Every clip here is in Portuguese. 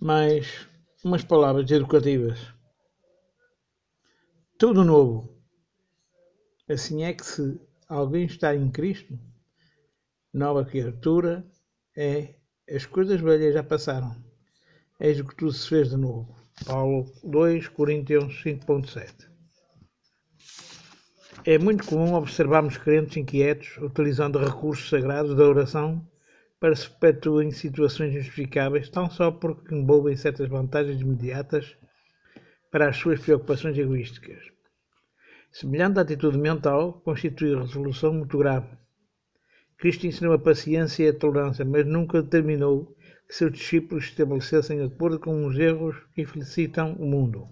mais umas palavras educativas. Tudo novo. Assim é que se alguém está em Cristo, nova criatura é as coisas velhas já passaram. Eis o que tudo se fez de novo. Paulo 2 Coríntios 5.7 É muito comum observarmos crentes inquietos utilizando recursos sagrados da oração para se perpetuem situações injustificáveis tão só porque envolvem certas vantagens imediatas para as suas preocupações egoísticas. Semelhante atitude mental constitui resolução muito grave. Cristo ensinou a paciência e a tolerância, mas nunca determinou que seus discípulos estabelecessem acordo com os erros que felicitam o mundo.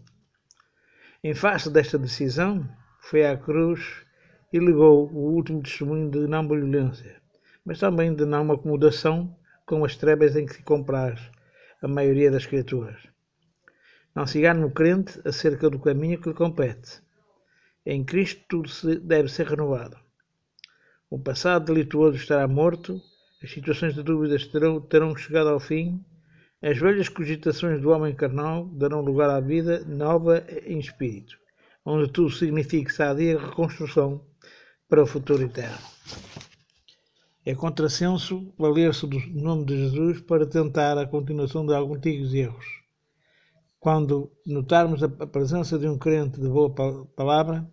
Em face desta decisão, foi à cruz e legou o último testemunho de não violência mas também de não acomodação com as trevas em que se compraz a maioria das criaturas. Não se engane no crente acerca do caminho que lhe compete. Em Cristo tudo deve ser renovado. O passado delituoso estará morto, as situações de dúvidas terão, terão chegado ao fim, as velhas cogitações do homem carnal darão lugar à vida nova em espírito, onde tudo significa sadia reconstrução para o futuro eterno. É contrassenso valer-se do nome de Jesus para tentar a continuação de alguns antigos erros. Quando notarmos a presença de um crente de boa palavra,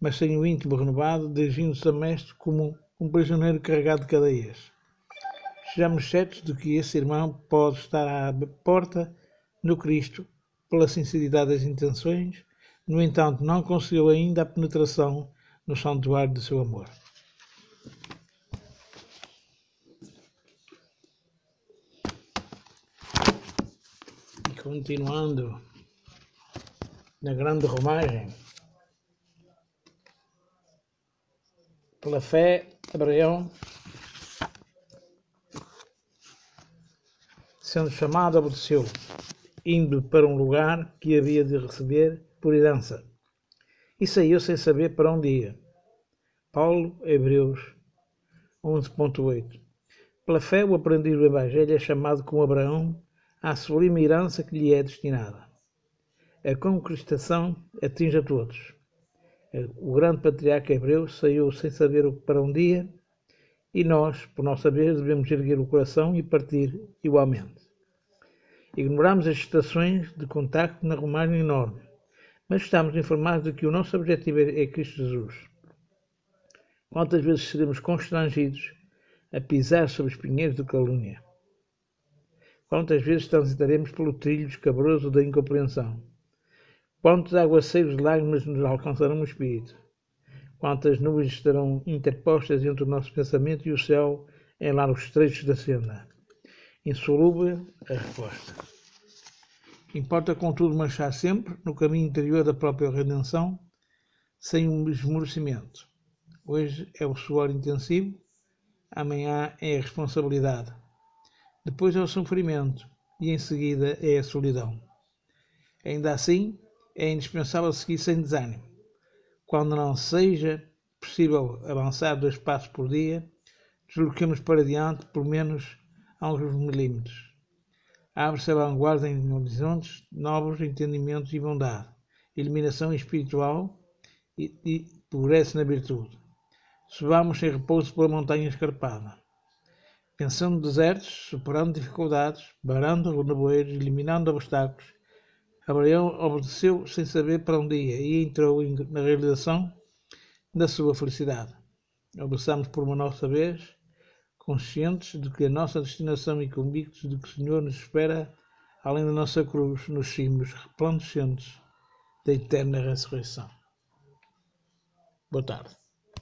mas sem o íntimo renovado, dirigindo-se a mestre como um prisioneiro carregado de cadeias. Sejamos certos de que esse irmão pode estar à porta no Cristo pela sinceridade das intenções, no entanto, não conseguiu ainda a penetração no santuário de seu amor. Continuando na grande romagem. Pela fé, Abraão, sendo chamado, obedeceu, indo para um lugar que havia de receber por herança, e saiu sem saber para onde ia. Paulo, Hebreus 11.8 Pela fé, o aprendiz do Evangelho é chamado como Abraão à sublime herança que lhe é destinada. A conquistação atinge a todos. O grande patriarca hebreu saiu sem saber para um dia e nós, por nossa vez, devemos erguer o coração e partir igualmente. Ignoramos as estações de contacto na romagem enorme, mas estamos informados de que o nosso objetivo é, é Cristo Jesus. Quantas vezes seremos constrangidos a pisar sobre os pinheiros de calúnia? Quantas vezes transitaremos pelo trilho escabroso da incompreensão? Quantos aguaceiros de lágrimas nos alcançarão o espírito? Quantas nuvens estarão interpostas entre o nosso pensamento e o céu em largos trechos da senda? Insolúvel a resposta. Importa, contudo, marchar sempre no caminho interior da própria redenção, sem um esmorecimento. Hoje é o suor intensivo, amanhã é a responsabilidade depois é o sofrimento e em seguida é a solidão. Ainda assim, é indispensável seguir sem desânimo. Quando não seja possível avançar dois passos por dia, desloquemos para diante por menos alguns milímetros. Abre-se a vanguarda em horizontes novos entendimentos e bondade, iluminação espiritual e, e progresso na virtude. Subamos sem repouso pela montanha escarpada vencendo desertos, superando dificuldades, barando nevoeiros, eliminando obstáculos. Abraão obedeceu sem saber para onde ia e entrou na realização da sua felicidade. Obedeçamos por uma nossa vez, conscientes de que a nossa destinação e convictos de que o Senhor nos espera além da nossa cruz nos cimos resplandecentes da eterna ressurreição. Boa tarde.